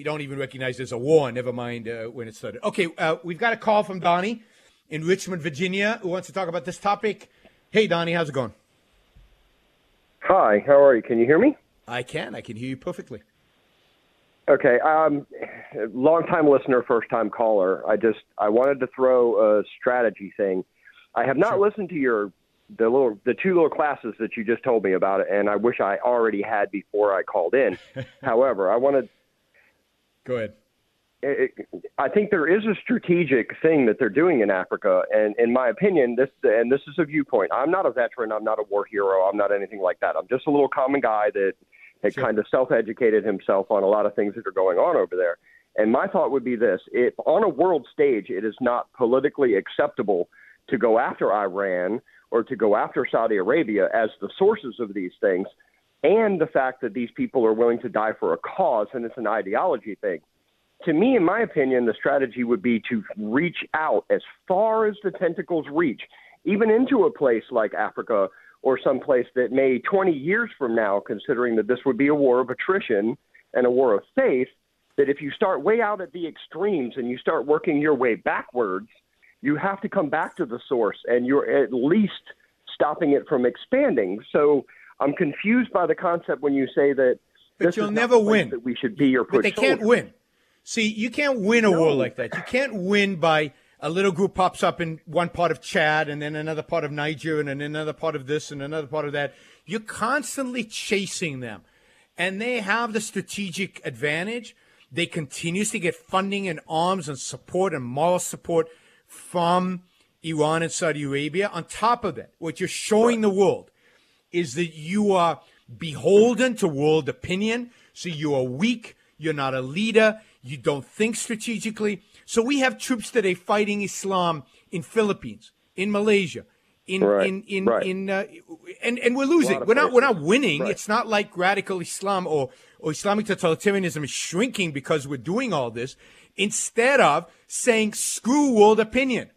we don't even recognize there's a war. Never mind uh, when it started. Okay, uh, we've got a call from Donnie in Richmond, Virginia, who wants to talk about this topic. Hey, Donnie, how's it going? Hi, how are you? Can you hear me? I can. I can hear you perfectly. Okay, um, long time listener, first time caller. I just I wanted to throw a strategy thing. I have not Sure. listened to your the little the two little classes that you just told me about, and I wish I already had before I called in. However, I wanted Go ahead. it, I think there is a strategic thing that they're doing in Africa, and in my opinion, this and this is a viewpoint. I'm not a veteran. I'm not a war hero. I'm not anything like that. I'm just a little common guy that had Sure. kind of self-educated himself on a lot of things that are going on over there. And my thought would be this: if on a world stage, it is not politically acceptable to go after Iran or to go after Saudi Arabia as the sources of these things, and the fact that these people are willing to die for a cause and it's an ideology thing to me, in my opinion, the strategy would be to reach out as far as the tentacles reach, even into a place like Africa or some place that may 20 years from now, considering that this would be a war of attrition and a war of faith, that if you start way out at the extremes and you start working your way backwards, you have to come back to the source and you're at least stopping it from expanding. So I'm confused by the concept when you say that But you'll never win. That we should be or But they can't win. See, you can't win a war like that. You can't win by a little group pops up in one part of Chad and then another part of Niger and then another part of this and another part of that. You're constantly chasing them. And they have the strategic advantage. They continuously get funding and arms and support and moral support from Iran and Saudi Arabia. On top of that, what you're showing the world is that you are beholden to world opinion. So you are weak. You're not a leader. You don't think strategically. So we have troops today fighting Islam in Philippines, in Malaysia, in Right, in in right. in uh, and and we're losing. We're not we're not winning. Right. It's not like radical Islam or or Islamic totalitarianism is shrinking because we're doing all this. Instead of saying screw world opinion,